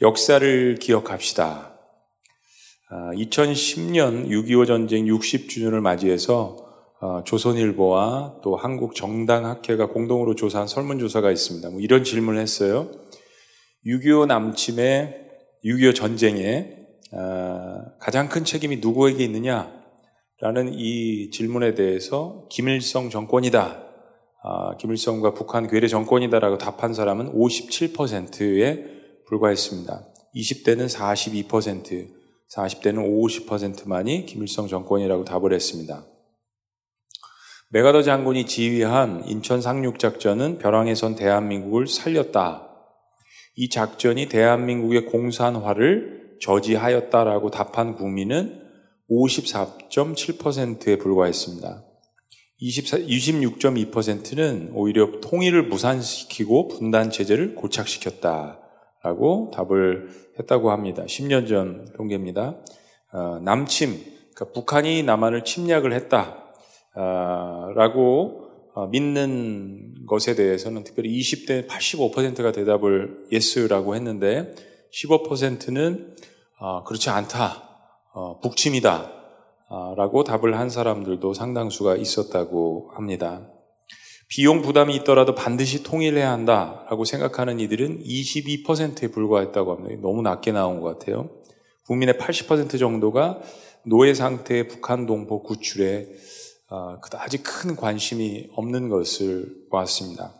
역사를 기억합시다. 2010년 6.25 전쟁 60주년을 맞이해서 어, 조선일보와 또 한국 정당학회가 공동으로 조사한 설문조사가 있습니다. 뭐 이런 질문을 했어요. 6.25 남침의 6.25 전쟁에 어, 가장 큰 책임이 누구에게 있느냐? 라는 이 질문에 대해서 김일성 정권이다. 아, 김일성과 북한 괴뢰 정권이다라고 답한 사람은 57%에 불과했습니다. 20대는 42%, 40대는 50%만이 김일성 정권이라고 답을 했습니다. 메가더 장군이 지휘한 인천 상륙작전은 벼랑에선 대한민국을 살렸다. 이 작전이 대한민국의 공산화를 저지하였다라고 답한 국민은 54.7%에 불과했습니다. 26.2%는 오히려 통일을 무산시키고 분단 체제를 고착시켰다 라고 답을 했다고 합니다. 10년 전 통계입니다. 어, 남침, 그러니까 북한이 남한을 침략을 했다. 아, 라고 어, 믿는 것에 대해서는 특별히 20대 85%가 대답을 yes라고 했는데 15%는 어, 그렇지 않다. 어, 북침이다. 라고 답을 한 사람들도 상당수가 있었다고 합니다. 비용 부담이 있더라도 반드시 통일해야 한다라고 생각하는 이들은 22%에 불과했다고 합니다. 너무 낮게 나온 것 같아요. 국민의 80% 정도가 노예 상태의 북한 동포 구출에 어, 그다지 큰 관심이 없는 것을 보았습니다.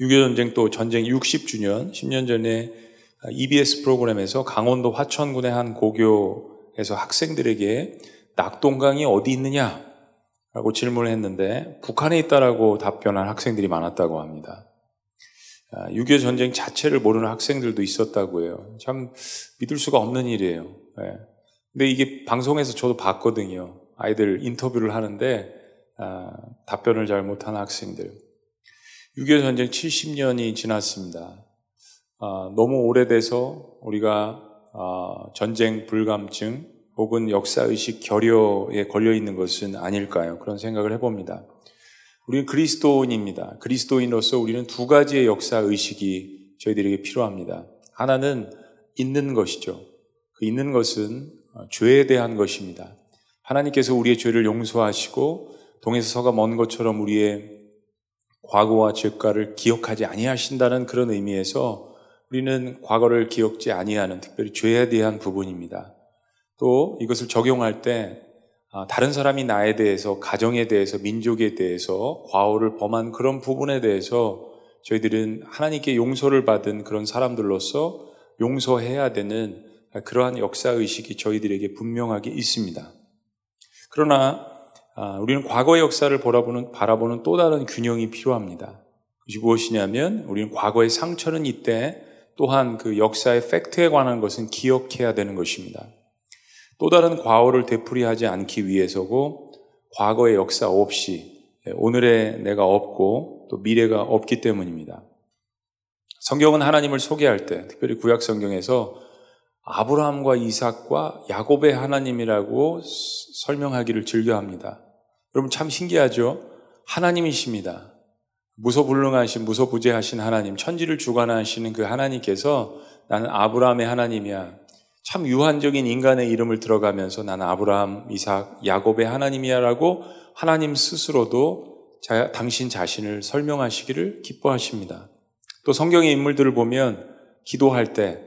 6.25 전쟁 또 전쟁 60주년, 10년 전에 EBS 프로그램에서 강원도 화천군의 한 고교에서 학생들에게 낙동강이 어디 있느냐? 라고 질문을 했는데 북한에 있다라고 답변한 학생들이 많았다고 합니다. 6.25 아, 전쟁 자체를 모르는 학생들도 있었다고 해요. 참 믿을 수가 없는 일이에요. 네. 근데 이게 방송에서 저도 봤거든요. 아이들 인터뷰를 하는데 아, 답변을 잘 못하는 학생들. 6.25 전쟁 70년이 지났습니다. 아, 너무 오래돼서 우리가 아, 전쟁 불감증 혹은 역사의식 결여에 걸려 있는 것은 아닐까요? 그런 생각을 해봅니다. 우리는 그리스도인입니다. 그리스도인으로서 우리는 두 가지의 역사의식이 저희들에게 필요합니다. 하나는 있는 것이죠. 그 있는 것은 죄에 대한 것입니다. 하나님께서 우리의 죄를 용서하시고 동에서 서가 먼 것처럼 우리의 과거와 죄가를 기억하지 아니하신다는 그런 의미에서 우리는 과거를 기억지 아니하는 특별히 죄에 대한 부분입니다. 또 이것을 적용할 때 아, 다른 사람이 나에 대해서 가정에 대해서 민족에 대해서 과오를 범한 그런 부분에 대해서 저희들은 하나님께 용서를 받은 그런 사람들로서 용서해야 되는 그러한 역사 의식이 저희들에게 분명하게 있습니다. 그러나 아, 우리는 과거의 역사를 바라보는, 바라보는 또 다른 균형이 필요합니다. 그것이 무엇이냐면 우리는 과거의 상처는 이때 또한 그 역사의 팩트에 관한 것은 기억해야 되는 것입니다. 또 다른 과오를 되풀이하지 않기 위해서고 과거의 역사 없이 오늘의 내가 없고 또 미래가 없기 때문입니다. 성경은 하나님을 소개할 때 특별히 구약 성경에서 아브라함과 이삭과 야곱의 하나님이라고 설명하기를 즐겨합니다. 여러분 참 신기하죠? 하나님이십니다. 무소불능하신 무소부재하신 하나님, 천지를 주관하시는 그 하나님께서 나는 아브라함의 하나님이야. 참 유한적인 인간의 이름을 들어가면서 나는 아브라함, 이삭, 야곱의 하나님이야라고 하나님 스스로도 자, 당신 자신을 설명하시기를 기뻐하십니다. 또 성경의 인물들을 보면 기도할 때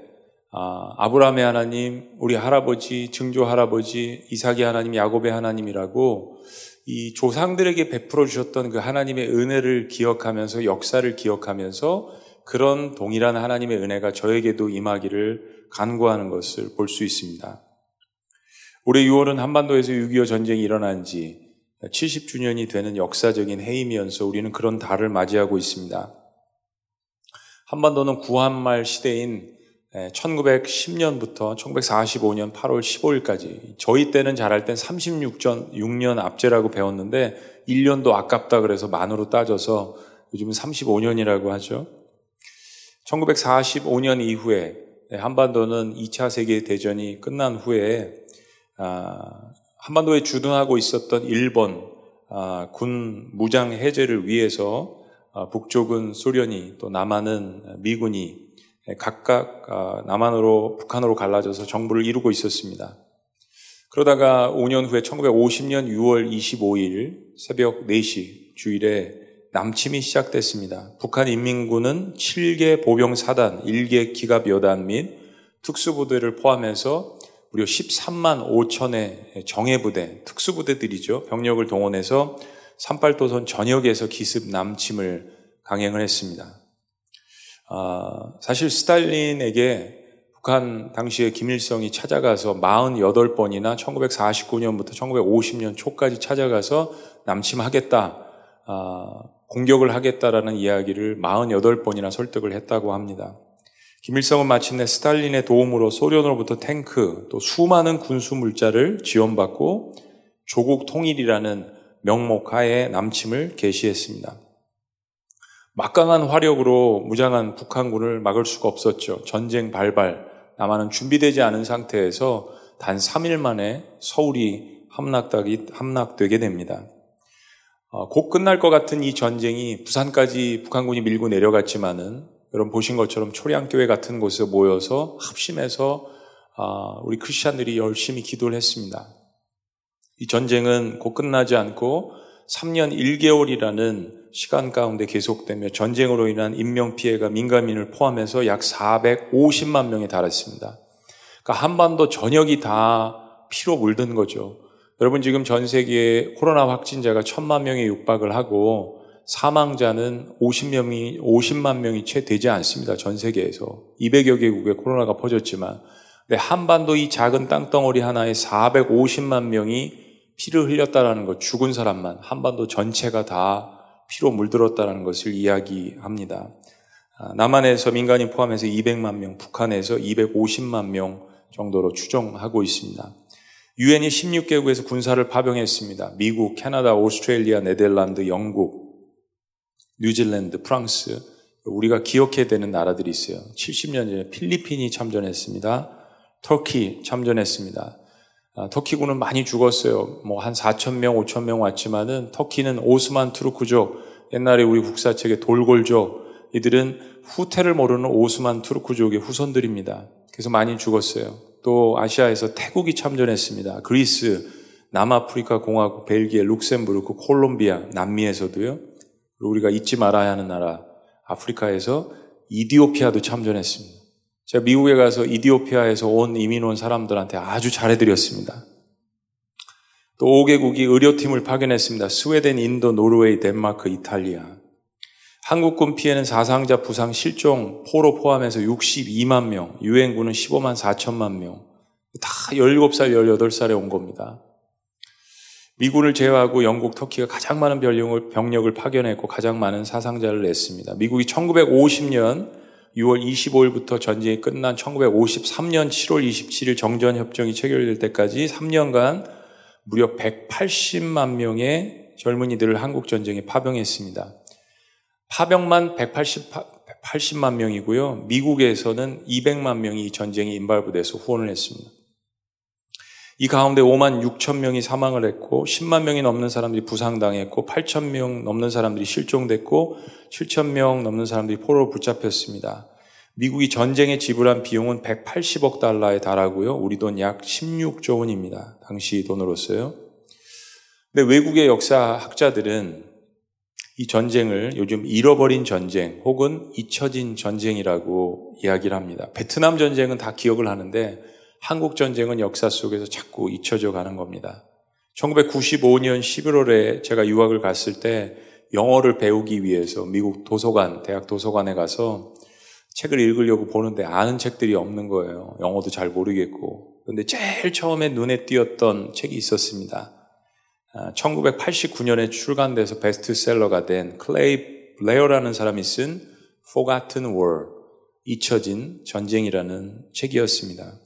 아, 브라함의 하나님, 우리 할아버지, 증조 할아버지, 이삭의 하나님, 야곱의 하나님이라고 이 조상들에게 베풀어 주셨던 그 하나님의 은혜를 기억하면서 역사를 기억하면서 그런 동일한 하나님의 은혜가 저에게도 임하기를 간구하는 것을 볼 수 있습니다. 올해 6월은 한반도에서 6.25 전쟁이 일어난 지 70주년이 되는 역사적인 해임이면서 우리는 그런 달을 맞이하고 있습니다. 한반도는 구한말 시대인 1910년부터 1945년 8월 15일까지 저희 때는 잘할 땐 36전 6년 앞제라고 배웠는데 1년도 아깝다 그래서 만으로 따져서 요즘은 35년이라고 하죠. 1945년 이후에 한반도는 2차 세계 대전이 끝난 후에 아, 한반도에 주둔하고 있었던 일본 아, 군 무장 해제를 위해서 아, 북쪽은 소련이 또 남한은 미군이 각각 아, 남한으로 북한으로 갈라져서 정부를 이루고 있었습니다. 그러다가 5년 후에 1950년 6월 25일 새벽 4시 주일에 남침이 시작됐습니다. 북한 인민군은 7개 보병 사단, 1개 기갑 여단 및 특수부대를 포함해서 무려 13만 5천의 정예부대, 특수부대들이죠. 병력을 동원해서 38도선 전역에서 기습 남침을 강행을 했습니다. 아, 사실 스탈린에게 북한 당시에 김일성이 찾아가서 48번이나 1949년부터 1950년 초까지 찾아가서 남침하겠다, 아, 공격을 하겠다라는 이야기를 48번이나 설득을 했다고 합니다. 김일성은 마침내 스탈린의 도움으로 소련으로부터 탱크 또 수많은 군수 물자를 지원받고 조국 통일이라는 명목 하에 남침을 개시했습니다. 막강한 화력으로 무장한 북한군을 막을 수가 없었죠. 전쟁 발발, 남한은 준비되지 않은 상태에서 단 3일 만에 서울이 함락되게 됩니다. 어, 곧 끝날 것 같은 이 전쟁이 부산까지 북한군이 밀고 내려갔지만은 여러분 보신 것처럼 초량교회 같은 곳에 모여서 합심해서 아, 우리 크리스천들이 열심히 기도를 했습니다. 이 전쟁은 곧 끝나지 않고 3년 1개월이라는 시간 가운데 계속되며 전쟁으로 인한 인명피해가 민간민을 포함해서 약 450만 명에 달했습니다. 그러니까 한반도 전역이 다 피로 물든 거죠. 여러분 지금 전 세계에 코로나 확진자가 천만 명에 육박을 하고 사망자는 50명이, 50만 명이 채 되지 않습니다. 전 세계에서. 200여 개국에 코로나가 퍼졌지만. 근데 한반도 이 작은 땅덩어리 하나에 450만 명이 피를 흘렸다라는 것, 죽은 사람만, 한반도 전체가 다 피로 물들었다는 것을 이야기합니다. 아, 남한에서 민간인 포함해서 200만 명, 북한에서 250만 명 정도로 추정하고 있습니다. 유엔이 16개국에서 군사를 파병했습니다. 미국, 캐나다, 오스트레일리아, 네덜란드, 영국, 뉴질랜드, 프랑스, 우리가 기억해야 되는 나라들이 있어요. 70년 전에 필리핀이 참전했습니다. 터키 참전했습니다. 아, 터키군은 많이 죽었어요. 뭐 한 4천 명, 5천 명 왔지만은 터키는 오스만 투르크족, 옛날에 우리 국사책에 돌골족, 이들은 후퇴를 모르는 오스만 투르크족의 후손들입니다. 그래서 많이 죽었어요. 또 아시아에서 태국이 참전했습니다. 그리스, 남아프리카 공화국, 벨기에, 룩셈부르크, 콜롬비아, 남미에서도요. 우리가 잊지 말아야 하는 나라 아프리카에서 이디오피아도 참전했습니다. 제가 미국에 가서 이디오피아에서 온 이민 온 사람들한테 아주 잘해드렸습니다. 또 5개국이 의료팀을 파견했습니다. 스웨덴, 인도, 노르웨이, 덴마크, 이탈리아. 한국군 피해는 사상자, 부상, 실종, 포로 포함해서 62만 명, 유엔군은 15만 4천만 명. 다 17살, 18살에 온 겁니다. 미군을 제외하고 영국, 터키가 가장 많은 병력을, 병력을 파견했고 가장 많은 사상자를 냈습니다. 미국이 1950년 6월 25일부터 전쟁이 끝난 1953년 7월 27일 정전협정이 체결될 때까지 3년간 무려 180만 명의 젊은이들을 한국전쟁에 파병했습니다. 파병만 180, 180 만 명이고요. 미국에서는 200만 명이 전쟁에 인발부돼서 후원을 했습니다. 이 가운데 5만 6천 명이 사망을 했고 10만 명이 넘는 사람들이 부상당했고 8천 명 넘는 사람들이 실종됐고 7천 명 넘는 사람들이 포로로 붙잡혔습니다. 미국이 전쟁에 지불한 비용은 180억 달러에 달하고요. 우리 돈 약 16조 원입니다. 당시 돈으로서요. 근데 외국의 역사학자들은 이 전쟁을 요즘 잃어버린 전쟁 혹은 잊혀진 전쟁이라고 이야기를 합니다. 베트남 전쟁은 다 기억을 하는데 한국 전쟁은 역사 속에서 자꾸 잊혀져 가는 겁니다. 1995년 11월에 제가 유학을 갔을 때 영어를 배우기 위해서 미국 도서관, 대학 도서관에 가서 책을 읽으려고 보는데 아는 책들이 없는 거예요. 영어도 잘 모르겠고. 그런데 제일 처음에 눈에 띄었던 책이 있었습니다. 1989년에 아, 출간돼서 베스트셀러가 된 클레이 블레어라는 사람이 쓴 Forgotten War, 잊혀진 전쟁이라는 책이었습니다.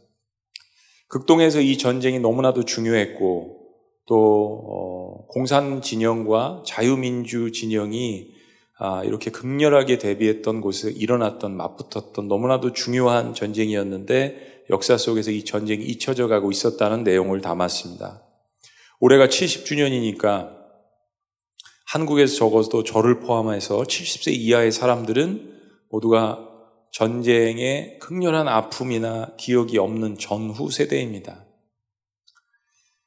극동에서 이 전쟁이 너무나도 중요했고 또 어, 공산 진영과 자유민주 진영이 아, 이렇게 극렬하게 대비했던 곳에 일어났던 맞붙었던 너무나도 중요한 전쟁이었는데 역사 속에서 이 전쟁이 잊혀져 가고 있었다는 내용을 담았습니다. 올해가 70주년이니까 한국에서 적어도 저를 포함해서 70세 이하의 사람들은 모두가 전쟁의 극렬한 아픔이나 기억이 없는 전후 세대입니다.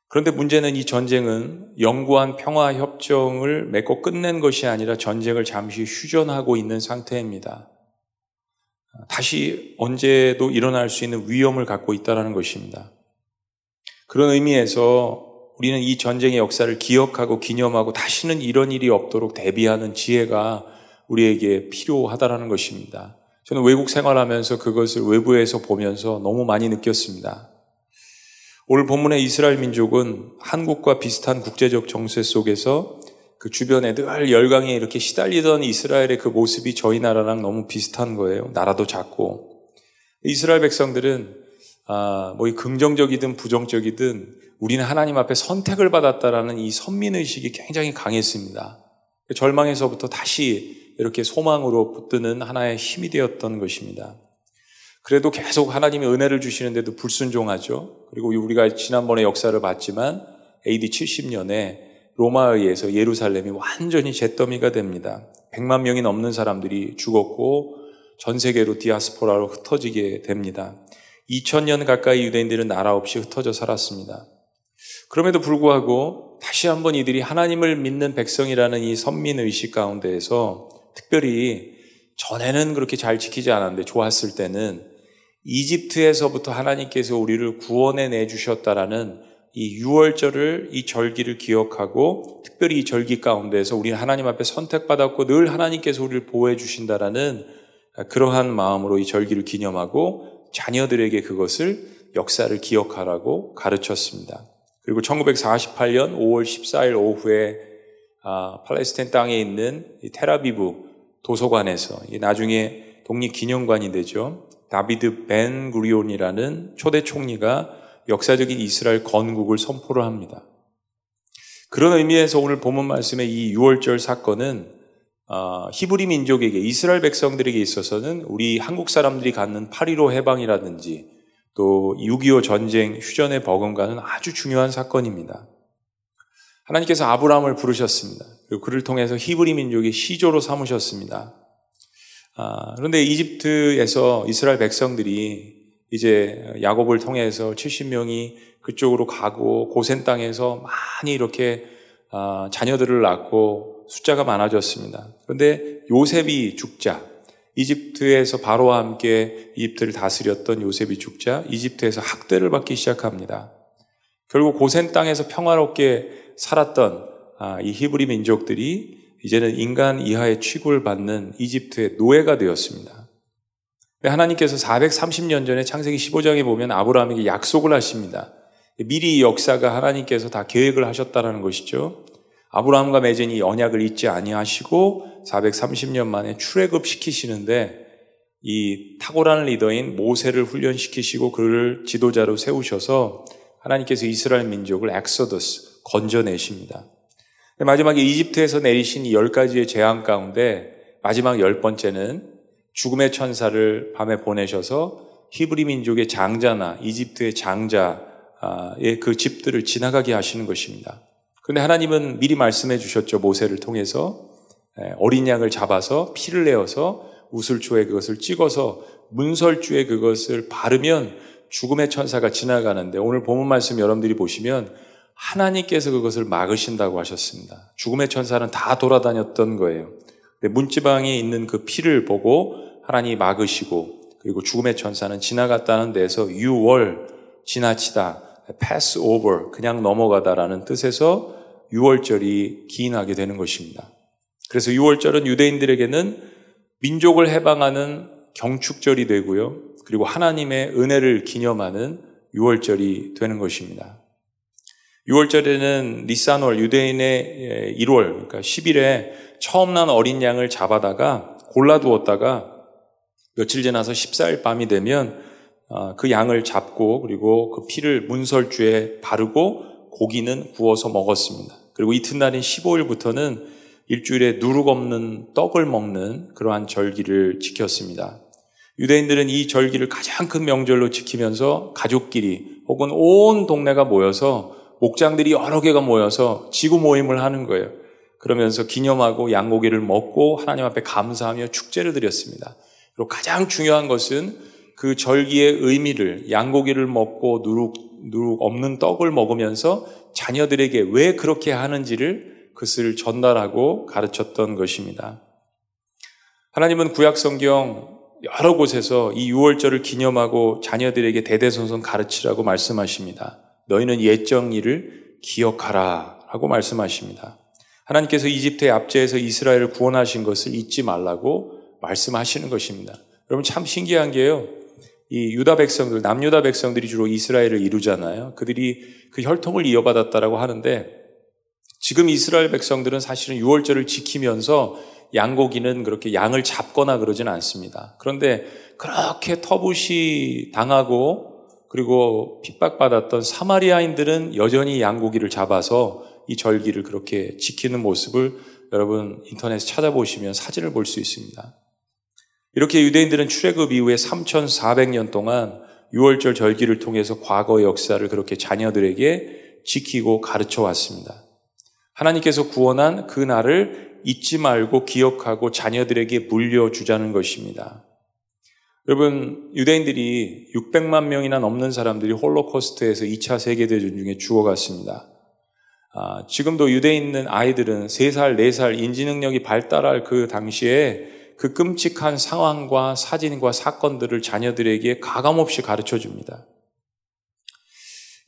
그런데 문제는 이 전쟁은 영구한 평화 협정을 맺고 끝낸 것이 아니라 전쟁을 잠시 휴전하고 있는 상태입니다. 다시 언제도 일어날 수 있는 위험을 갖고 있다는 것입니다. 그런 의미에서 우리는 이 전쟁의 역사를 기억하고 기념하고 다시는 이런 일이 없도록 대비하는 지혜가 우리에게 필요하다라는 것입니다. 저는 외국 생활하면서 그것을 외부에서 보면서 너무 많이 느꼈습니다. 오늘 본문의 이스라엘 민족은 한국과 비슷한 국제적 정세 속에서 그 주변에 늘 열강에 이렇게 시달리던 이스라엘의 그 모습이 저희 나라랑 너무 비슷한 거예요. 나라도 작고. 이스라엘 백성들은, 아, 뭐, 긍정적이든 부정적이든 우리는 하나님 앞에 선택을 받았다라는 이 선민의식이 굉장히 강했습니다. 절망에서부터 다시 이렇게 소망으로 붙드는 하나의 힘이 되었던 것입니다. 그래도 계속 하나님의 은혜를 주시는데도 불순종하죠. 그리고 우리가 지난번에 역사를 봤지만 AD 70년에 로마에 의해서 예루살렘이 완전히 잿더미가 됩니다. 100만 명이 넘는 사람들이 죽었고 전 세계로 디아스포라로 흩어지게 됩니다. 2000년 가까이 유대인들은 나라 없이 흩어져 살았습니다. 그럼에도 불구하고 다시 한번 이들이 하나님을 믿는 백성이라는 이 선민 의식 가운데에서 특별히 전에는 그렇게 잘 지키지 않았는데 좋았을 때는 이집트에서부터 하나님께서 우리를 구원해 내 주셨다라는 이 유월절을, 이 절기를 기억하고 특별히 이 절기 가운데서 우리는 하나님 앞에 선택받았고 늘 하나님께서 우리를 보호해 주신다라는 그러한 마음으로 이 절기를 기념하고 자녀들에게 그것을 역사를 기억하라고 가르쳤습니다. 그리고 1948년 5월 14일 오후에 아, 팔레스타인 땅에 있는 테라비브 도서관에서 나중에 독립기념관이 되죠. 다비드 벤 구리온이라는 초대 총리가 역사적인 이스라엘 건국을 선포를 합니다. 그런 의미에서 오늘 본문 말씀의 이 6월절 사건은 어, 히브리 민족에게 이스라엘 백성들에게 있어서는 우리 한국 사람들이 갖는 8.15 해방이라든지 또 6.25 전쟁 휴전의 버금가는 아주 중요한 사건입니다. 하나님께서 아브라함을 부르셨습니다. 그리고 그를 통해서 히브리 민족의 시조로 삼으셨습니다. 아, 그런데 이집트에서 이스라엘 백성들이 이제 야곱을 통해서 70명이 그쪽으로 가고 고센 땅에서 많이 이렇게 아, 자녀들을 낳고 숫자가 많아졌습니다. 그런데 요셉이 죽자 이집트에서 바로와 함께 이집트를 다스렸던 요셉이 죽자 이집트에서 학대를 받기 시작합니다. 결국 고센 땅에서 평화롭게 살았던 아, 이 히브리 민족들이 이제는 인간 이하의 취급을 받는 이집트의 노예가 되었습니다. 하나님께서 430년 전에 창세기 15장에 보면 아브라함에게 약속을 하십니다. 미리 이 역사가 하나님께서 다 계획을 하셨다는 것이죠. 아브라함과 맺은 이 언약을 잊지 아니하시고 430년 만에 출애굽 시키시는데 이 탁월한 리더인 모세를 훈련시키시고 그를 지도자로 세우셔서 하나님께서 이스라엘 민족을 엑소더스 건져내십니다. 마지막에 이집트에서 내리신 이 열 가지의 재앙 가운데 마지막 열 번째는 죽음의 천사를 밤에 보내셔서 히브리 민족의 장자나 이집트의 장자의 그 집들을 지나가게 하시는 것입니다. 그런데 하나님은 미리 말씀해 주셨죠. 모세를 통해서 어린 양을 잡아서 피를 내어서 우슬초에 그것을 찍어서 문설주에 그것을 바르면 죽음의 천사가 지나가는데 오늘 본문 말씀 여러분들이 보시면 하나님께서 그것을 막으신다고 하셨습니다. 죽음의 천사는 다 돌아다녔던 거예요. 문지방에 있는 그 피를 보고 하나님이 막으시고 그리고 죽음의 천사는 지나갔다는 데서 6월 지나치다 pass over 그냥 넘어가다라는 뜻에서 6월절이 기인하게 되는 것입니다. 그래서 6월절은 유대인들에게는 민족을 해방하는 경축절이 되고요. 그리고 하나님의 은혜를 기념하는 6월절이 되는 것입니다. 6월절에는 니산월 유대인의 1월 그러니까 10일에 처음 난 어린 양을 잡아다가 골라두었다가 며칠 지나서 14일 밤이 되면 어, 그 양을 잡고 그리고 그 피를 문설주에 바르고 고기는 구워서 먹었습니다. 그리고 이튿날인 15일부터는 일주일에 누룩 없는 떡을 먹는 그러한 절기를 지켰습니다. 유대인들은 이 절기를 가장 큰 명절로 지키면서 가족끼리 혹은 온 동네가 모여서 목장들이 여러 개가 모여서 지구 모임을 하는 거예요. 그러면서 기념하고 양고기를 먹고 하나님 앞에 감사하며 축제를 드렸습니다. 그리고 가장 중요한 것은 그 절기의 의미를 양고기를 먹고 누룩 누룩 없는 떡을 먹으면서 자녀들에게 왜 그렇게 하는지를 그것을 전달하고 가르쳤던 것입니다. 하나님은 구약 성경 여러 곳에서 이 유월절을 기념하고 자녀들에게 대대손손 가르치라고 말씀하십니다. 너희는 옛정 일을 기억하라 라고 말씀하십니다. 하나님께서 이집트의 압제에서 이스라엘을 구원하신 것을 잊지 말라고 말씀하시는 것입니다. 여러분 참 신기한 게요. 이 유다 백성들, 남유다 백성들이 주로 이스라엘을 이루잖아요. 그들이 그 혈통을 이어받았다라고 하는데 지금 이스라엘 백성들은 사실은 유월절을 지키면서 양고기는 그렇게 양을 잡거나 그러진 않습니다. 그런데 그렇게 터부시 당하고 그리고 핍박받았던 사마리아인들은 여전히 양고기를 잡아서 이 절기를 그렇게 지키는 모습을 여러분 인터넷에 찾아보시면 사진을 볼 수 있습니다. 이렇게 유대인들은 출애굽 이후에 3,400년 동안 6월절 절기를 통해서 과거의 역사를 그렇게 자녀들에게 지키고 가르쳐 왔습니다. 하나님께서 구원한 그 날을 잊지 말고 기억하고 자녀들에게 물려주자는 것입니다. 여러분, 유대인들이 600만 명이나 넘는 사람들이 홀로코스트에서 2차 세계대전 중에 죽어갔습니다. 아, 지금도 유대에 있는 아이들은 3살, 4살 인지 능력이 발달할 그 당시에 그 끔찍한 상황과 사진과 사건들을 자녀들에게 가감없이 가르쳐 줍니다.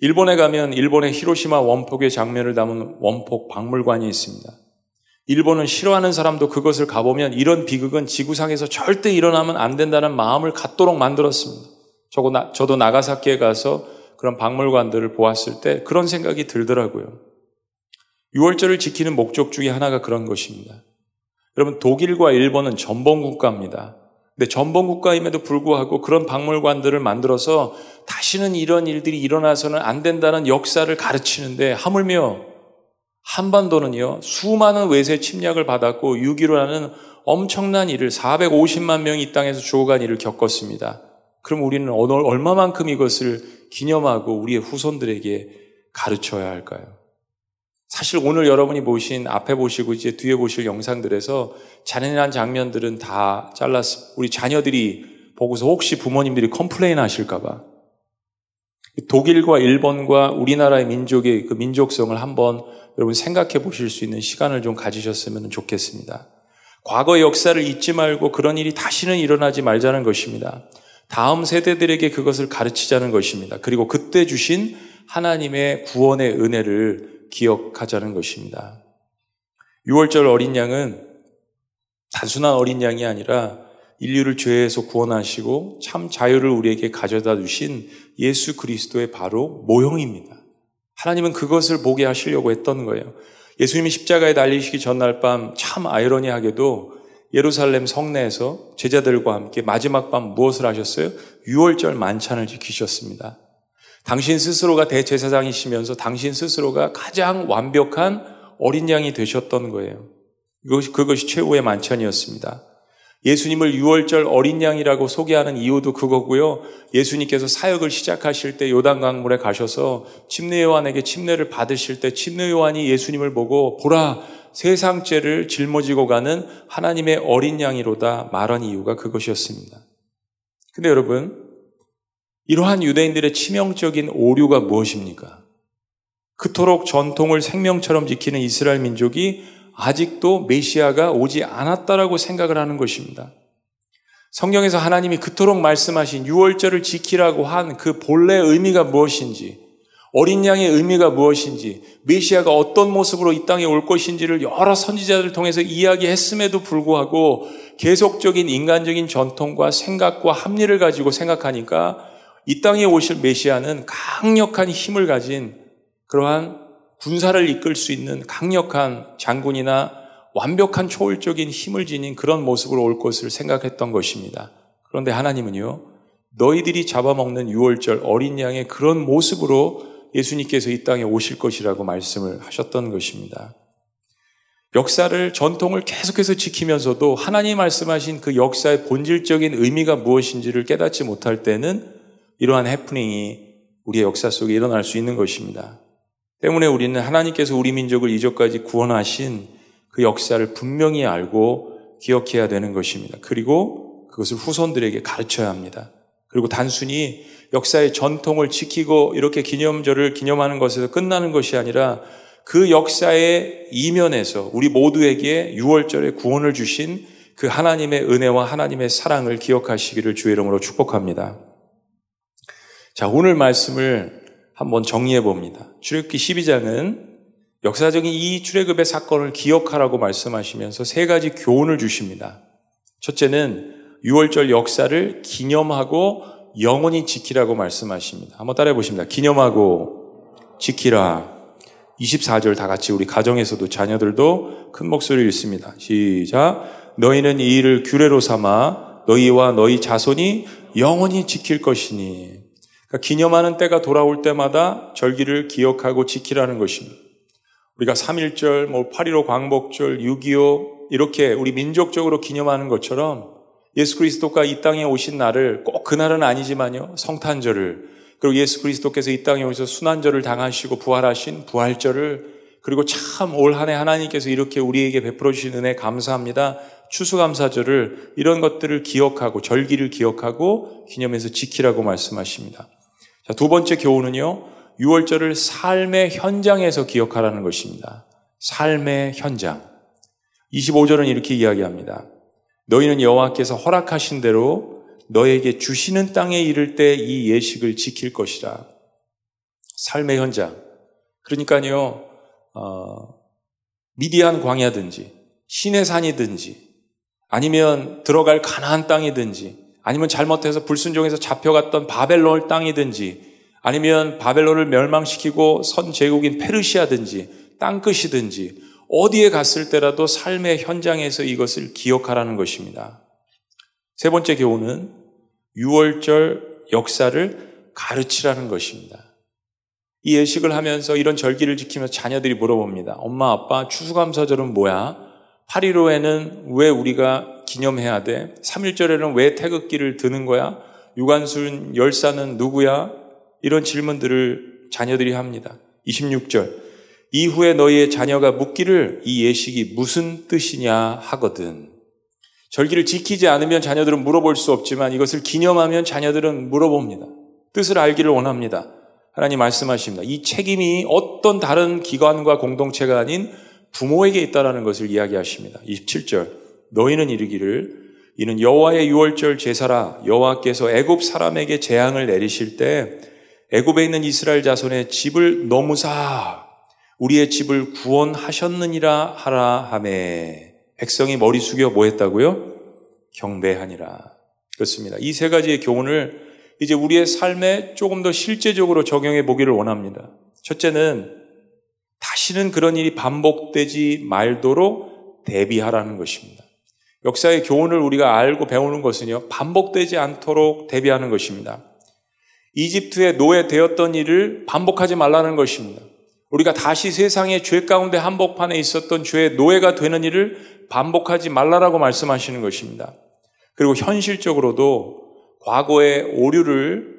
일본에 가면 일본의 히로시마 원폭의 장면을 담은 원폭 박물관이 있습니다. 일본은 싫어하는 사람도 그것을 가보면 이런 비극은 지구상에서 절대 일어나면 안 된다는 마음을 갖도록 만들었습니다. 저도 나가사키에 가서 그런 박물관들을 보았을 때 그런 생각이 들더라고요. 6월절을 지키는 목적 중에 하나가 그런 것입니다. 여러분, 독일과 일본은 전범 국가입니다. 근데 전범 국가임에도 불구하고 그런 박물관들을 만들어서 다시는 이런 일들이 일어나서는 안 된다는 역사를 가르치는데 하물며 한반도는요, 수많은 외세 침략을 받았고 6.15라는 엄청난 일을 450만 명이 이 땅에서 죽어간 일을 겪었습니다. 그럼 우리는 얼마만큼 이것을 기념하고 우리의 후손들에게 가르쳐야 할까요? 사실 오늘 여러분이 보신 앞에 보시고 이제 뒤에 보실 영상들에서 잔인한 장면들은 다 잘랐습니다. 우리 자녀들이 보고서 혹시 부모님들이 complain 하실까봐 독일과 일본과 우리나라의 민족의 그 민족성을 한번 여러분 생각해 보실 수 있는 시간을 좀 가지셨으면 좋겠습니다. 과거의 역사를 잊지 말고 그런 일이 다시는 일어나지 말자는 것입니다. 다음 세대들에게 그것을 가르치자는 것입니다. 그리고 그때 주신 하나님의 구원의 은혜를 기억하자는 것입니다. 6월절 어린 양은 단순한 어린 양이 아니라 인류를 죄에서 구원하시고 참 자유를 우리에게 가져다 주신 예수 그리스도의 바로 모형입니다. 하나님은 그것을 보게 하시려고 했던 거예요. 예수님이 십자가에 달리시기 전날 밤 참 아이러니하게도 예루살렘 성내에서 제자들과 함께 마지막 밤 무엇을 하셨어요? 6월절 만찬을 지키셨습니다. 당신 스스로가 대제사장이시면서 당신 스스로가 가장 완벽한 어린 양이 되셨던 거예요. 그것이, 그것이 최후의 만찬이었습니다. 예수님을 6월절 어린 양이라고 소개하는 이유도 그거고요. 예수님께서 사역을 시작하실 때 요단 강물에 가셔서 침례 요한에게 침례를 받으실 때 침례 요한이 예수님을 보고 보라 세상 죄를 짊어지고 가는 하나님의 어린 양이로다 말한 이유가 그것이었습니다. 근데 여러분 이러한 유대인들의 치명적인 오류가 무엇입니까? 그토록 전통을 생명처럼 지키는 이스라엘 민족이 아직도 메시아가 오지 않았다라고 생각을 하는 것입니다. 성경에서 하나님이 그토록 말씀하신 6월절을 지키라고 한 그 본래 의미가 무엇인지, 어린 양의 의미가 무엇인지, 메시아가 어떤 모습으로 이 땅에 올 것인지를 여러 선지자들을 통해서 이야기했음에도 불구하고 계속적인 인간적인 전통과 생각과 합리를 가지고 생각하니까 이 땅에 오실 메시아는 강력한 힘을 가진 그러한 군사를 이끌 수 있는 강력한 장군이나 완벽한 초월적인 힘을 지닌 그런 모습으로 올 것을 생각했던 것입니다. 그런데 하나님은요, 너희들이 잡아먹는 유월절 어린 양의 그런 모습으로 예수님께서 이 땅에 오실 것이라고 말씀을 하셨던 것입니다. 역사를, 전통을 계속해서 지키면서도 하나님 말씀하신 그 역사의 본질적인 의미가 무엇인지를 깨닫지 못할 때는 이러한 해프닝이 우리의 역사 속에 일어날 수 있는 것입니다. 때문에 우리는 하나님께서 우리 민족을 이전까지 구원하신 그 역사를 분명히 알고 기억해야 되는 것입니다. 그리고 그것을 후손들에게 가르쳐야 합니다. 그리고 단순히 역사의 전통을 지키고 이렇게 기념절을 기념하는 것에서 끝나는 것이 아니라 그 역사의 이면에서 우리 모두에게 6월절에 구원을 주신 그 하나님의 은혜와 하나님의 사랑을 기억하시기를 주의 이름으로 축복합니다. 자, 오늘 말씀을 한번 정리해 봅니다. 출애굽기 12장은 역사적인 이 출애굽의 사건을 기억하라고 말씀하시면서 세 가지 교훈을 주십니다. 첫째는 6월절 역사를 기념하고 영원히 지키라고 말씀하십니다. 한번 따라해 보십니다. 기념하고 지키라. 24절 다 같이 우리 가정에서도 자녀들도 큰 목소리를 읽습니다. 시작. 너희는 이 일을 규례로 삼아 너희와 너희 자손이 영원히 지킬 것이니. 그러니까 기념하는 때가 돌아올 때마다 절기를 기억하고 지키라는 것입니다. 우리가 3.1절, 뭐8.15 광복절, 6.25 이렇게 우리 민족적으로 기념하는 것처럼 예수 그리스도가 이 땅에 오신 날을 꼭 그날은 아니지만요. 성탄절을 그리고 예수 그리스도께서 이 땅에 오셔서 순환절을 당하시고 부활하신 부활절을 그리고 참 올 한 해 하나님께서 이렇게 우리에게 베풀어 주신 은혜 감사합니다. 추수감사절을 이런 것들을 기억하고 절기를 기억하고 기념해서 지키라고 말씀하십니다. 자, 두 번째 교훈은요. 6월절을 삶의 현장에서 기억하라는 것입니다. 삶의 현장. 25절은 이렇게 이야기합니다. 너희는 여호와께서 허락하신 대로 너에게 주시는 땅에 이를 때 이 예식을 지킬 것이라. 삶의 현장. 그러니까요, 어, 미디안 광야든지, 신의 산이든지, 아니면 들어갈 가나안 땅이든지, 아니면 잘못해서 불순종해서 잡혀갔던 바벨론 땅이든지, 아니면 바벨론을 멸망시키고 선 제국인 페르시아든지, 땅끝이든지, 어디에 갔을 때라도 삶의 현장에서 이것을 기억하라는 것입니다. 세 번째 교훈은 6월절 역사를 가르치라는 것입니다. 이 예식을 하면서 이런 절기를 지키면서 자녀들이 물어봅니다. 엄마, 아빠, 추수감사절은 뭐야? 8.15에는 왜 우리가 기념해야 돼? 3.1절에는 왜 태극기를 드는 거야? 유관순 열사는 누구야? 이런 질문들을 자녀들이 합니다. 26절. 이후에 너희의 자녀가 묻기를 이 예식이 무슨 뜻이냐 하거든. 절기를 지키지 않으면 자녀들은 물어볼 수 없지만 이것을 기념하면 자녀들은 물어봅니다. 뜻을 알기를 원합니다. 하나님 말씀하십니다. 이 책임이 어떤 다른 기관과 공동체가 아닌 부모에게 있다라는 것을 이야기하십니다. 27절. 너희는 이르기를 이는 여호와의 유월절 제사라 여호와께서 애굽 사람에게 재앙을 내리실 때 애굽에 있는 이스라엘 자손의 집을 너무사 우리의 집을 구원하셨느니라 하라 하매 백성이 머리 숙여 뭐 했다고요? 경배하니라. 그렇습니다. 이 세 가지의 교훈을 이제 우리의 삶에 조금 더 실제적으로 적용해 보기를 원합니다. 첫째는 다시는 그런 일이 반복되지 말도록 대비하라는 것입니다. 역사의 교훈을 우리가 알고 배우는 것은요, 반복되지 않도록 대비하는 것입니다. 이집트에 노예되었던 일을 반복하지 말라는 것입니다. 우리가 다시 세상의 죄 가운데 한복판에 있었던 죄의 노예가 되는 일을 반복하지 말라라고 말씀하시는 것입니다. 그리고 현실적으로도 과거의 오류를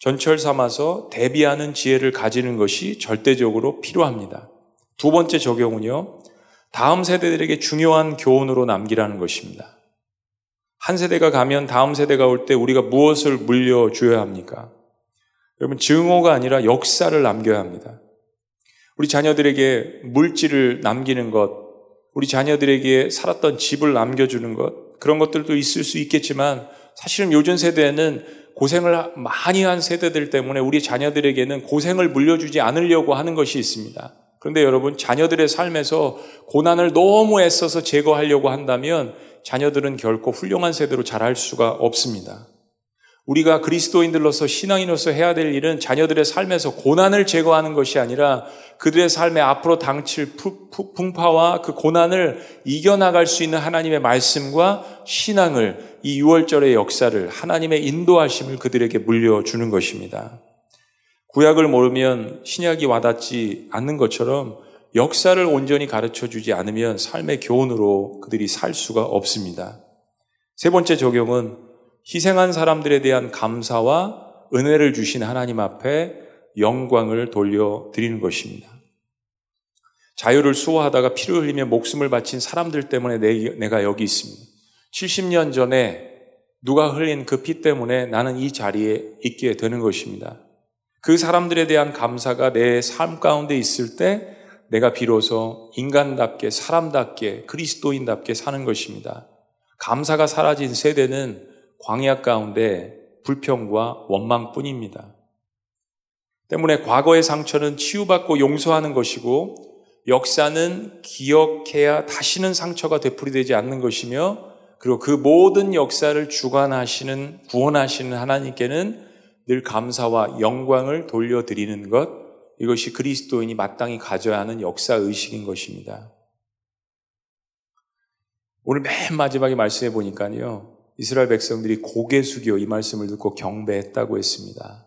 전철 삼아서 대비하는 지혜를 가지는 것이 절대적으로 필요합니다. 두 번째 적용은요, 다음 세대들에게 중요한 교훈으로 남기라는 것입니다. 한 세대가 가면 다음 세대가 올 때 우리가 무엇을 물려줘야 합니까? 여러분, 증오가 아니라 역사를 남겨야 합니다. 우리 자녀들에게 물질을 남기는 것, 우리 자녀들에게 살았던 집을 남겨주는 것, 그런 것들도 있을 수 있겠지만 사실은 요즘 세대에는 고생을 많이 한 세대들 때문에 우리 자녀들에게는 고생을 물려주지 않으려고 하는 것이 있습니다. 그런데 여러분, 자녀들의 삶에서 고난을 너무 애써서 제거하려고 한다면 자녀들은 결코 훌륭한 세대로 자랄 수가 없습니다. 우리가 그리스도인들로서 신앙인으로서 해야 될 일은 자녀들의 삶에서 고난을 제거하는 것이 아니라 그들의 삶에 앞으로 당칠 풍파와 그 고난을 이겨나갈 수 있는 하나님의 말씀과 신앙을 이 6월절의 역사를 하나님의 인도하심을 그들에게 물려주는 것입니다. 구약을 모르면 신약이 와닿지 않는 것처럼 역사를 온전히 가르쳐 주지 않으면 삶의 교훈으로 그들이 살 수가 없습니다. 세 번째 적용은 희생한 사람들에 대한 감사와 은혜를 주신 하나님 앞에 영광을 돌려드리는 것입니다. 자유를 수호하다가 피를 흘리며 목숨을 바친 사람들 때문에 내가 여기 있습니다. 70년 전에 누가 흘린 그 피 때문에 나는 이 자리에 있게 되는 것입니다. 그 사람들에 대한 감사가 내 삶 가운데 있을 때 내가 비로소 인간답게, 사람답게, 그리스도인답게 사는 것입니다. 감사가 사라진 세대는 광야 가운데 불평과 원망뿐입니다. 때문에 과거의 상처는 치유받고 용서하는 것이고 역사는 기억해야 다시는 상처가 되풀이되지 않는 것이며 그리고 그 모든 역사를 주관하시는 구원하시는 하나님께는 늘 감사와 영광을 돌려드리는 것 이것이 그리스도인이 마땅히 가져야 하는 역사 의식인 것입니다. 오늘 맨 마지막에 말씀해 보니까요. 이스라엘 백성들이 고개 숙여 이 말씀을 듣고 경배했다고 했습니다.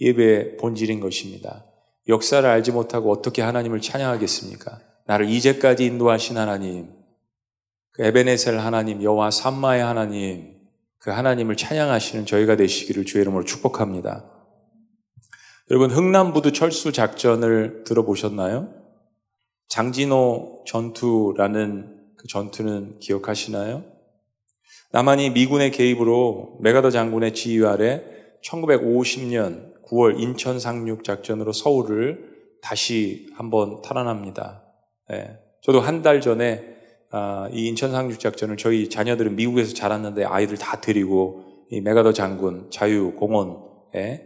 예배의 본질인 것입니다. 역사를 알지 못하고 어떻게 하나님을 찬양하겠습니까? 나를 이제까지 인도하신 하나님, 그 에베네셀 하나님, 여호와 삼마의 하나님, 그 하나님을 찬양하시는 저희가 되시기를 주의 이름으로 축복합니다. 여러분 흥남부두 철수 작전을 들어보셨나요? 장진호 전투라는 그 전투는 기억하시나요? 남한이 미군의 개입으로 메가더 장군의 지휘 아래 1950년 9월 인천 상륙 작전으로 서울을 다시 한번 탈환합니다. 네. 저도 한 달 전에 아, 이 인천 상륙 작전을 저희 자녀들은 미국에서 자랐는데 아이들 다 데리고 이 맥아더 장군 자유 공원에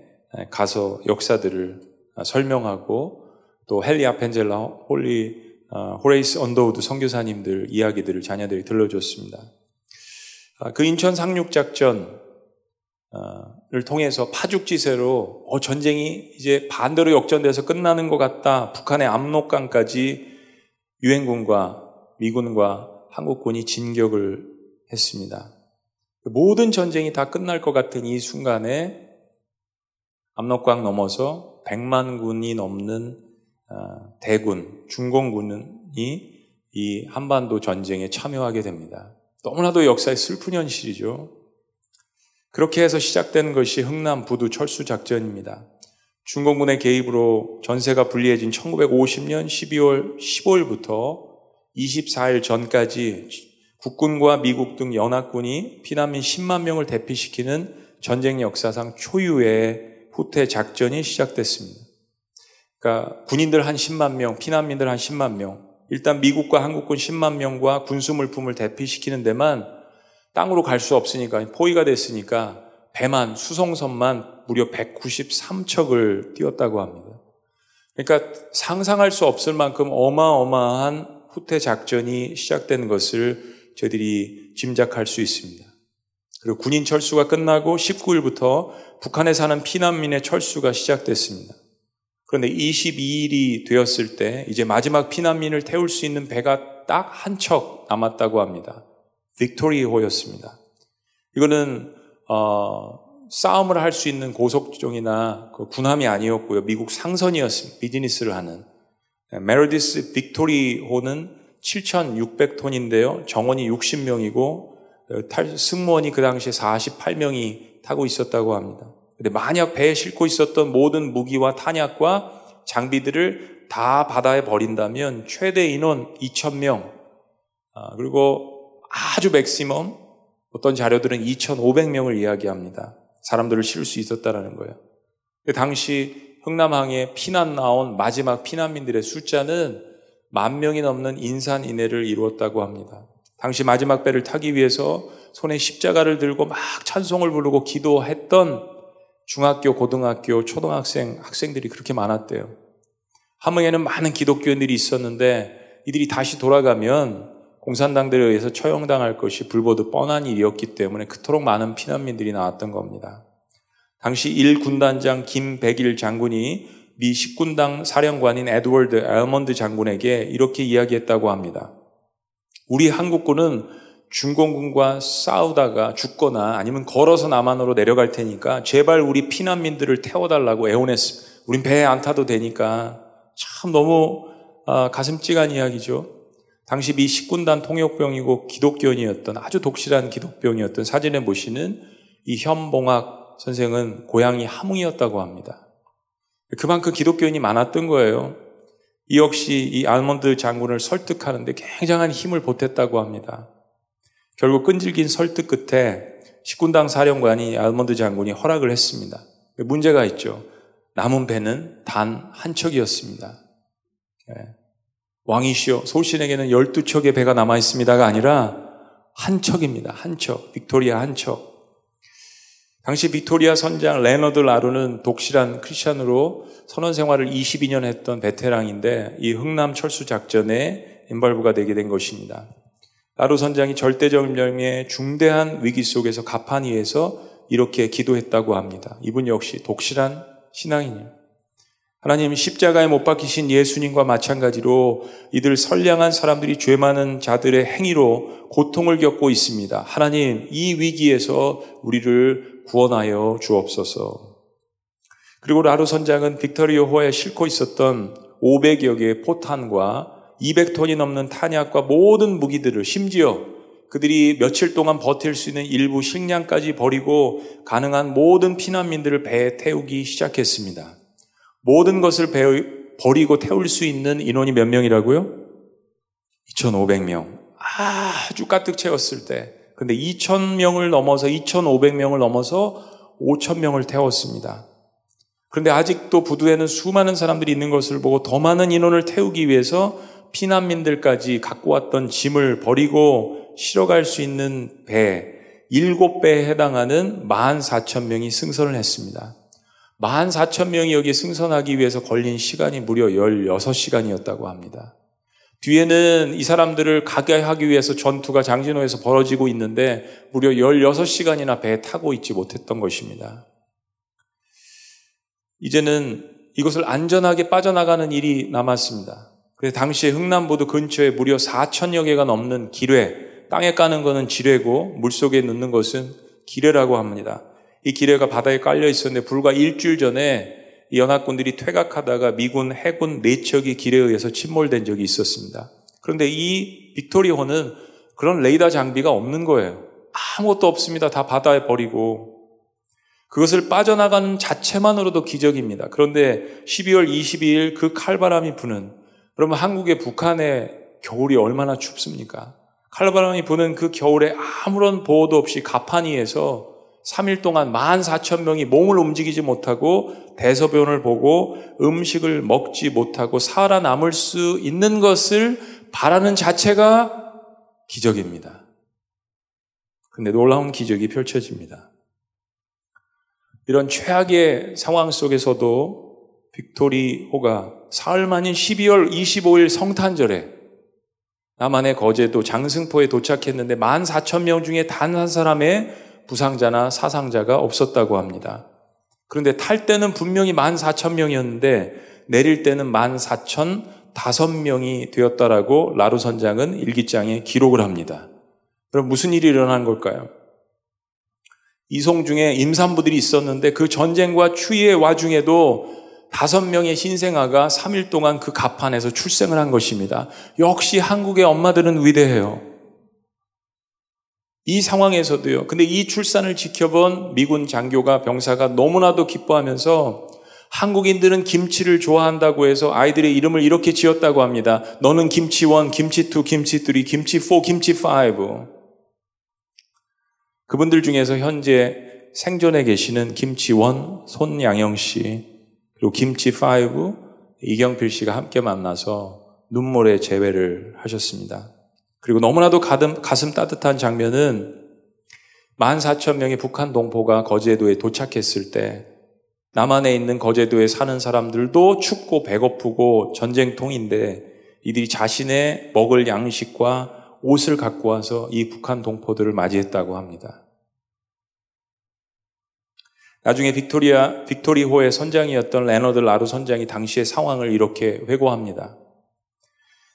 가서 역사들을 설명하고 또 헨리 아펜젤러 홀리 어, 호레이스 언더우드 선교사님들 이야기들을 자녀들이 들려줬습니다. 아, 그 인천 상륙 작전을 통해서 파죽지세로 어, 전쟁이 이제 반대로 역전돼서 끝나는 것 같다. 북한의 압록강까지 유엔군과 미군과 한국군이 진격을 했습니다. 모든 전쟁이 다 끝날 것 같은 이 순간에 압록강 넘어서 100만 군이 넘는 어, 대군, 중공군이 이 한반도 전쟁에 참여하게 됩니다. 너무나도 역사의 슬픈 현실이죠. 그렇게 해서 시작된 것이 흥남 부두 철수 작전입니다. 중공군의 개입으로 전세가 불리해진 1950년 12월 15일부터 24일 전까지 국군과 미국 등 연합군이 피난민 10만 명을 대피시키는 전쟁 역사상 초유의 후퇴 작전이 시작됐습니다. 그러니까 군인들 한 10만 명, 피난민들 한 10만 명, 일단 미국과 한국군 10만 명과 군수 물품을 대피시키는 데만 땅으로 갈 수 없으니까 포위가 됐으니까 배만 수송선만 무려 193척을 띄웠다고 합니다. 그러니까 상상할 수 없을 만큼 어마어마한 후퇴 작전이 시작된 것을 저희들이 짐작할 수 있습니다. 그리고 군인 철수가 끝나고 19일부터 북한에 사는 피난민의 철수가 시작됐습니다. 그런데 22일이 되었을 때 이제 마지막 피난민을 태울 수 있는 배가 딱 한 척 남았다고 합니다. 빅토리호였습니다. 이거는 어, 싸움을 할 수 있는 고속정이나 그 군함이 아니었고요. 미국 상선이었습니다. 비즈니스를 하는. 메러디스 빅토리호는 7,600톤인데요. 정원이 60명이고 승무원이 그 당시에 48명이 타고 있었다고 합니다. 근데 만약 배에 싣고 있었던 모든 무기와 탄약과 장비들을 다 바다에 버린다면 최대 인원 2,000명, 아, 그리고 아주 맥시멈, 어떤 자료들은 2,500명을 이야기합니다. 사람들을 실을 수 있었다라는 거예요. 당시 흥남항에 피난 나온 마지막 피난민들의 숫자는 만 명이 넘는 인산인해를 이루었다고 합니다. 당시 마지막 배를 타기 위해서 손에 십자가를 들고 막 찬송을 부르고 기도했던 중학교, 고등학교, 초등학생, 학생들이 그렇게 많았대요. 함흥에는 많은 기독교인들이 있었는데 이들이 다시 돌아가면 공산당들에 의해서 처형당할 것이 불보듯 뻔한 일이었기 때문에 그토록 많은 피난민들이 나왔던 겁니다. 당시 1군단장 김백일 장군이 미 10군단 사령관인 에드워드 알몬드 장군에게 이렇게 이야기했다고 합니다. 우리 한국군은 중공군과 싸우다가 죽거나 아니면 걸어서 남한으로 내려갈 테니까 제발 우리 피난민들을 태워달라고 애원했습니다. 우린 배에 안 타도 되니까 참 너무 아, 가슴 찌간 이야기죠. 당시 미 10군단 통역병이고 기독교인이었던 아주 독실한 기독병이었던 사진에 보시는 이 현봉학 선생은 고향이 함흥이었다고 합니다. 그만큼 기독교인이 많았던 거예요. 이 역시 이 알몬드 장군을 설득하는데 굉장한 힘을 보탰다고 합니다. 결국 끈질긴 설득 끝에 식군당 사령관이 알몬드 장군이 허락을 했습니다. 문제가 있죠. 남은 배는 단 한 척이었습니다. 예. 왕이시여, 소신에게는 12척의 배가 남아 있습니다가 아니라 한 척입니다. 한 척. 빅토리아 한 척. 당시 빅토리아 선장 레너드 라루는 독실한 크리스천으로 선원 생활을 22년 했던 베테랑인데 이 흥남 철수 작전에 involve가 되게 된 것입니다. 라루 선장이 절대절명의 중대한 위기 속에서 갑판 위에서 이렇게 기도했다고 합니다. 이분 역시 독실한 신앙인이에요. 하나님 십자가에 못 박히신 예수님과 마찬가지로 이들 선량한 사람들이 죄 많은 자들의 행위로 고통을 겪고 있습니다. 하나님 이 위기에서 우리를 구원하여 주옵소서. 그리고 라루 선장은 빅터리오 호에 싣고 있었던 500여 개의 포탄과 200톤이 넘는 탄약과 모든 무기들을 심지어 그들이 며칠 동안 버틸 수 있는 일부 식량까지 버리고 가능한 모든 피난민들을 배에 태우기 시작했습니다. 모든 것을 버리고 태울 수 있는 인원이 몇 명이라고요? 2,500명. 아주 가득 채웠을 때. 근데 2,000명을 넘어서 2,500명을 넘어서 5,000명을 태웠습니다. 그런데 아직도 부두에는 수많은 사람들이 있는 것을 보고 더 많은 인원을 태우기 위해서 피난민들까지 갖고 왔던 짐을 버리고 실어갈 수 있는 배, 7배에 해당하는 14,000명이 승선을 했습니다. 14,000명이 여기 승선하기 위해서 걸린 시간이 무려 16시간이었다고 합니다. 뒤에는 이 사람들을 가게 하기 위해서 전투가 장진호에서 벌어지고 있는데 무려 16시간이나 배에 타고 있지 못했던 것입니다. 이제는 이것을 안전하게 빠져나가는 일이 남았습니다. 그래서 당시에 흥남보도 근처에 무려 4천여 개가 넘는 기뢰, 땅에 까는 것은 지뢰고 물속에 넣는 것은 기뢰라고 합니다. 이 기뢰가 바다에 깔려 있었는데 불과 일주일 전에 이 연합군들이 퇴각하다가 미군 해군 내척이 기뢰에 의해서 침몰된 적이 있었습니다. 그런데 이 빅토리호는 그런 레이더 장비가 없는 거예요. 아무것도 없습니다. 다 바다에 버리고. 그것을 빠져나가는 자체만으로도 기적입니다. 그런데 12월 22일 그 칼바람이 부는, 그러면 한국의 북한의 겨울이 얼마나 춥습니까? 칼바람이 부는 그 겨울에 아무런 보호도 없이 가판위에서 3일 동안 14,000명이 몸을 움직이지 못하고 대소변을 보고 음식을 먹지 못하고 살아남을 수 있는 것을 바라는 자체가 기적입니다. 근데 놀라운 기적이 펼쳐집니다. 이런 최악의 상황 속에서도 빅토리호가 사흘 만인 12월 25일 성탄절에 남한의 거제도 장승포에 도착했는데 14,000명 중에 단 한 사람의 부상자나 사상자가 없었다고 합니다. 그런데 탈 때는 분명히 14,000명이었는데 내릴 때는 14,005명이 되었다라고 라루 선장은 일기장에 기록을 합니다. 그럼 무슨 일이 일어난 걸까요? 이송 중에 임산부들이 있었는데 그 전쟁과 추위의 와중에도 다섯 명의 신생아가 3일 동안 그 가판에서 출생을 한 것입니다. 역시 한국의 엄마들은 위대해요. 이 상황에서도요. 근데 이 출산을 지켜본 미군 장교가 병사가 너무나도 기뻐하면서 한국인들은 김치를 좋아한다고 해서 아이들의 이름을 이렇게 지었다고 합니다. 너는 김치 1, 김치 2, 김치 3, 김치 4, 김치 5. 그분들 중에서 현재 생존에 계시는 김치 1 손양영 씨, 그리고 김치 5 이경필 씨가 함께 만나서 눈물의 재회를 하셨습니다. 그리고 너무나도 가슴, 가슴 따뜻한 장면은 14,000명의 북한 동포가 거제도에 도착했을 때 남한에 있는 거제도에 사는 사람들도 춥고 배고프고 전쟁통인데 이들이 자신의 먹을 양식과 옷을 갖고 와서 이 북한 동포들을 맞이했다고 합니다. 나중에 빅토리아, 빅토리호의 선장이었던 레너드 라루 선장이 당시의 상황을 이렇게 회고합니다.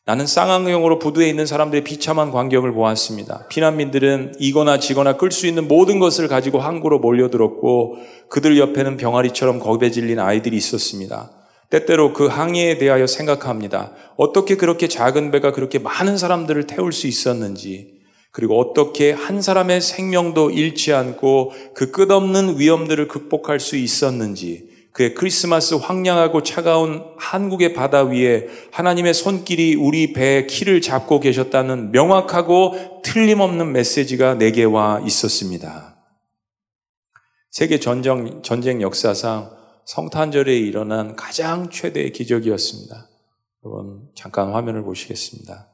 나는 쌍안경으로 부두에 있는 사람들의 비참한 광경을 보았습니다. 피난민들은 이거나 지거나 끌 수 있는 모든 것을 가지고 항구로 몰려들었고 그들 옆에는 병아리처럼 겁에 질린 아이들이 있었습니다. 때때로 그 항해에 대하여 생각합니다. 어떻게 그렇게 작은 배가 그렇게 많은 사람들을 태울 수 있었는지, 그리고 어떻게 한 사람의 생명도 잃지 않고 그 끝없는 위험들을 극복할 수 있었는지, 그의 크리스마스 황량하고 차가운 한국의 바다 위에 하나님의 손길이 우리 배의 키를 잡고 계셨다는 명확하고 틀림없는 메시지가 내게 와 있었습니다. 세계 전쟁, 전쟁 역사상 성탄절에 일어난 가장 최대의 기적이었습니다. 여러분, 잠깐 화면을 보시겠습니다.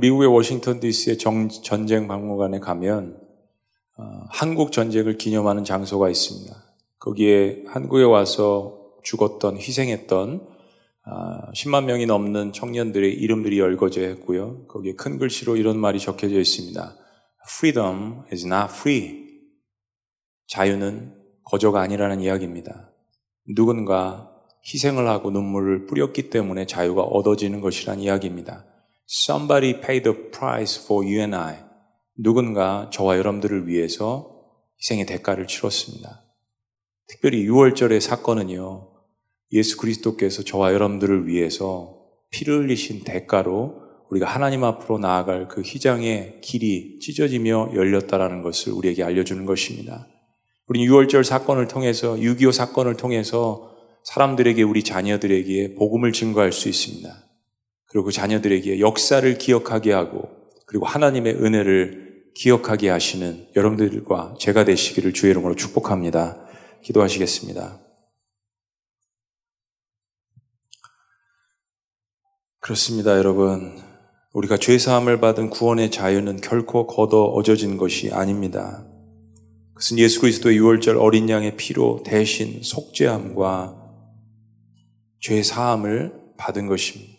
미국의 워싱턴 DC의 정, 전쟁 박물관에 가면 어, 한국 전쟁을 기념하는 장소가 있습니다. 거기에 한국에 와서 죽었던 희생했던 어, 10만 명이 넘는 청년들의 이름들이 열거져 있고요. 거기에 큰 글씨로 이런 말이 적혀져 있습니다. Freedom is not free. 자유는 거저가 아니라는 이야기입니다. 누군가 희생을 하고 눈물을 뿌렸기 때문에 자유가 얻어지는 것이란 이야기입니다. Somebody paid the price for you and I. 누군가 저와 여러분들을 위해서 희생의 대가를 치렀습니다. 특별히 6월절의 사건은요, 예수 그리스도께서 저와 여러분들을 위해서 피를 흘리신 대가로 우리가 하나님 앞으로 나아갈 그 희장의 길이 찢어지며 열렸다라는 것을 우리에게 알려주는 것입니다. 우리 6월절 사건을 통해서, 6.25 사건을 통해서 사람들에게, 우리 자녀들에게 복음을 증거할 수 있습니다. 그리고 그 자녀들에게 역사를 기억하게 하고 그리고 하나님의 은혜를 기억하게 하시는 여러분들과 제가 되시기를 주의 이름으로 축복합니다. 기도하시겠습니다. 그렇습니다, 여러분. 우리가 죄 사함을 받은 구원의 자유는 결코 걷어 어져진 것이 아닙니다. 그것은 예수 그리스도의 유월절 어린 양의 피로 대신 속죄함과 죄 사함을 받은 것입니다.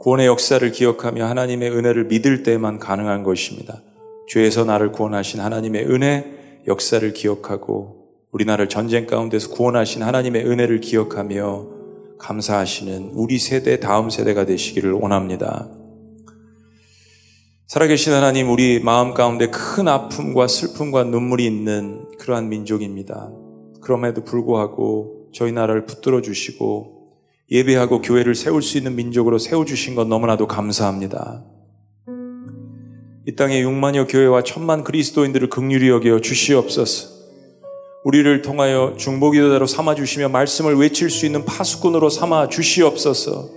구원의 역사를 기억하며 하나님의 은혜를 믿을 때만 가능한 것입니다. 죄에서 나를 구원하신 하나님의 은혜 역사를 기억하고 우리나라를 전쟁 가운데서 구원하신 하나님의 은혜를 기억하며 감사하시는 우리 세대 다음 세대가 되시기를 원합니다. 살아계신 하나님 우리 마음 가운데 큰 아픔과 슬픔과 눈물이 있는 그러한 민족입니다. 그럼에도 불구하고 저희 나라를 붙들어 주시고 예배하고 교회를 세울 수 있는 민족으로 세워주신 것 너무나도 감사합니다. 이 땅에 6만여 교회와 천만 그리스도인들을 극률히 여겨 주시옵소서. 우리를 통하여 중보기도자로 삼아주시며 말씀을 외칠 수 있는 파수꾼으로 삼아 주시옵소서.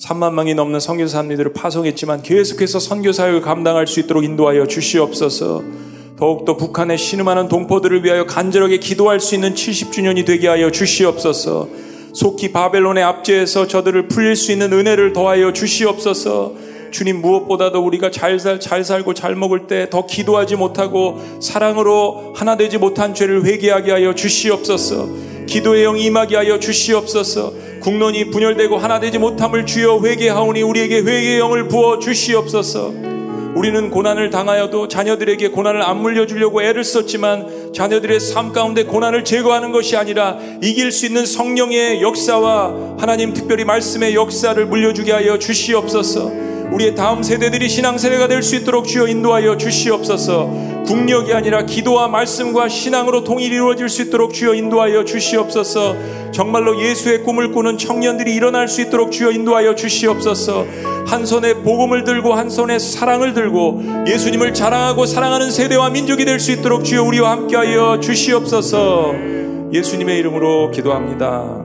3만 명이 넘는 선교사님들을 파송했지만 계속해서 선교사역을 감당할 수 있도록 인도하여 주시옵소서. 더욱더 북한의 신음하는 동포들을 위하여 간절하게 기도할 수 있는 70주년이 되게 하여 주시옵소서. 속히 바벨론의 압제에서 저들을 풀릴 수 있는 은혜를 더하여 주시옵소서. 주님 무엇보다도 우리가 잘, 살, 잘 살고 잘 먹을 때 더 기도하지 못하고 사랑으로 하나 되지 못한 죄를 회개하게 하여 주시옵소서. 기도의 영 임하게 하여 주시옵소서. 국론이 분열되고 하나 되지 못함을 주여 회개하오니 우리에게 회개의 영을 부어 주시옵소서. 우리는 고난을 당하여도 자녀들에게 고난을 안 물려주려고 애를 썼지만 자녀들의 삶 가운데 고난을 제거하는 것이 아니라 이길 수 있는 성령의 역사와 하나님 특별히 말씀의 역사를 물려주게 하여 주시옵소서. 우리의 다음 세대들이 신앙 세대가 될 수 있도록 주여 인도하여 주시옵소서. 국력이 아니라 기도와 말씀과 신앙으로 통일이 이루어질 수 있도록 주여 인도하여 주시옵소서. 정말로 예수의 꿈을 꾸는 청년들이 일어날 수 있도록 주여 인도하여 주시옵소서. 한 손에 복음을 들고 한 손에 사랑을 들고 예수님을 자랑하고 사랑하는 세대와 민족이 될 수 있도록 주여 우리와 함께하여 주시옵소서. 예수님의 이름으로 기도합니다.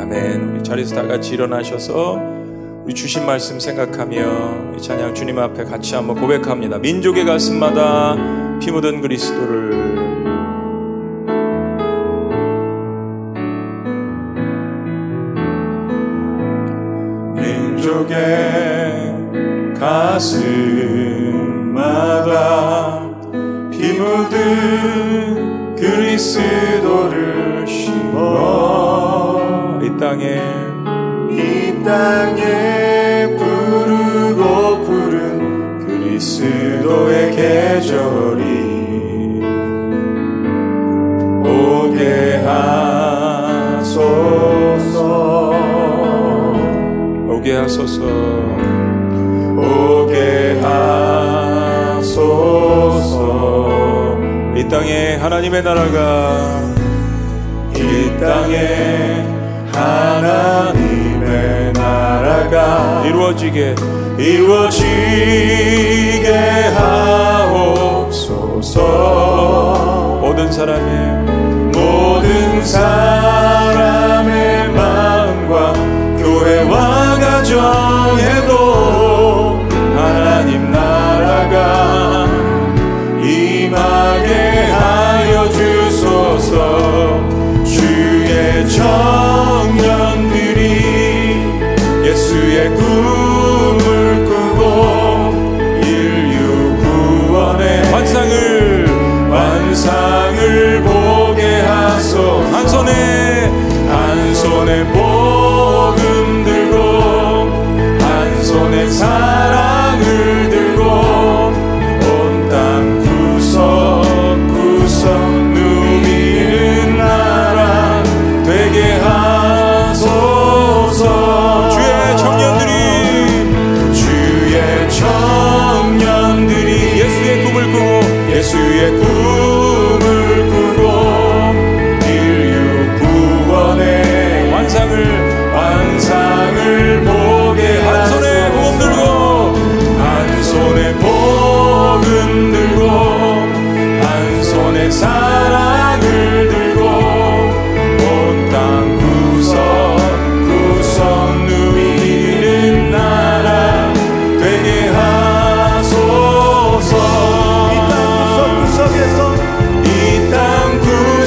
아멘. 우리 자리에서 다 같이 일어나셔서 우리 주신 말씀 생각하며 이 찬양 주님 앞에 같이 한번 고백합니다. 민족의 가슴마다 피 묻은 그리스도를 민족의 하나님의 나라가 이 땅에 하나님의 나라가 이루어지게 이루어지게 하옵소서. 모든 사람의 모든 사람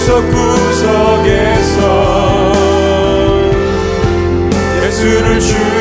구석구석에서 예수를 주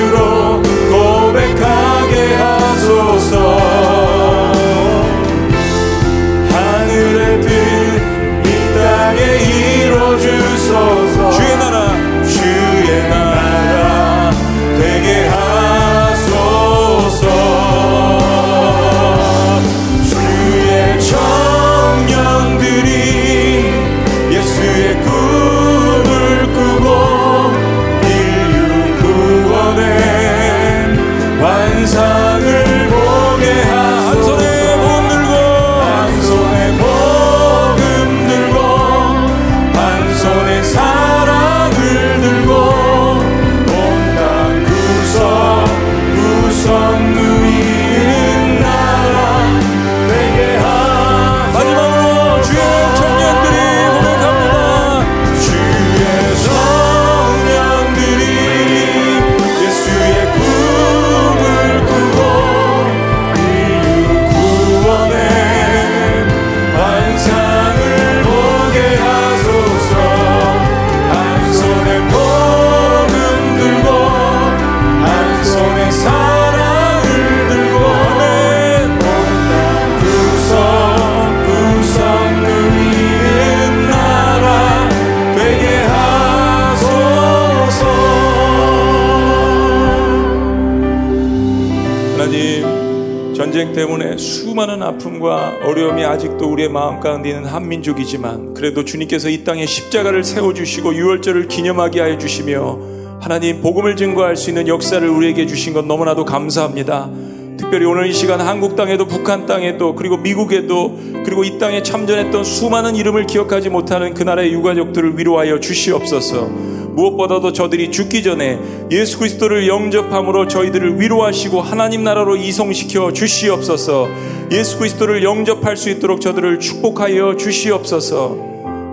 때문에 수많은 아픔과 어려움이 아직도 우리의 마음 가운데 있는 한민족이지만 그래도 주님께서 이 땅에 십자가를 세워주시고 유월절을 기념하게 하여 주시며 하나님 복음을 증거할 수 있는 역사를 우리에게 주신 것 너무나도 감사합니다. 특별히 오늘 이 시간 한국 땅에도 북한 땅에도 그리고 미국에도 그리고 이 땅에 참전했던 수많은 이름을 기억하지 못하는 그 나라의 유가족들을 위로하여 주시옵소서. 무엇보다도 저들이 죽기 전에 예수 그리스도를 영접함으로 저희들을 위로하시고 하나님 나라로 이송시켜 주시옵소서. 예수 그리스도를 영접할 수 있도록 저들을 축복하여 주시옵소서.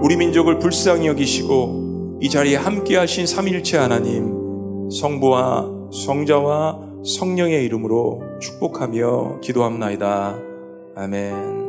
우리 민족을 불쌍히 여기시고 이 자리에 함께 하신 삼일체 하나님 성부와 성자와 성령의 이름으로 축복하며 기도합나이다. 아멘.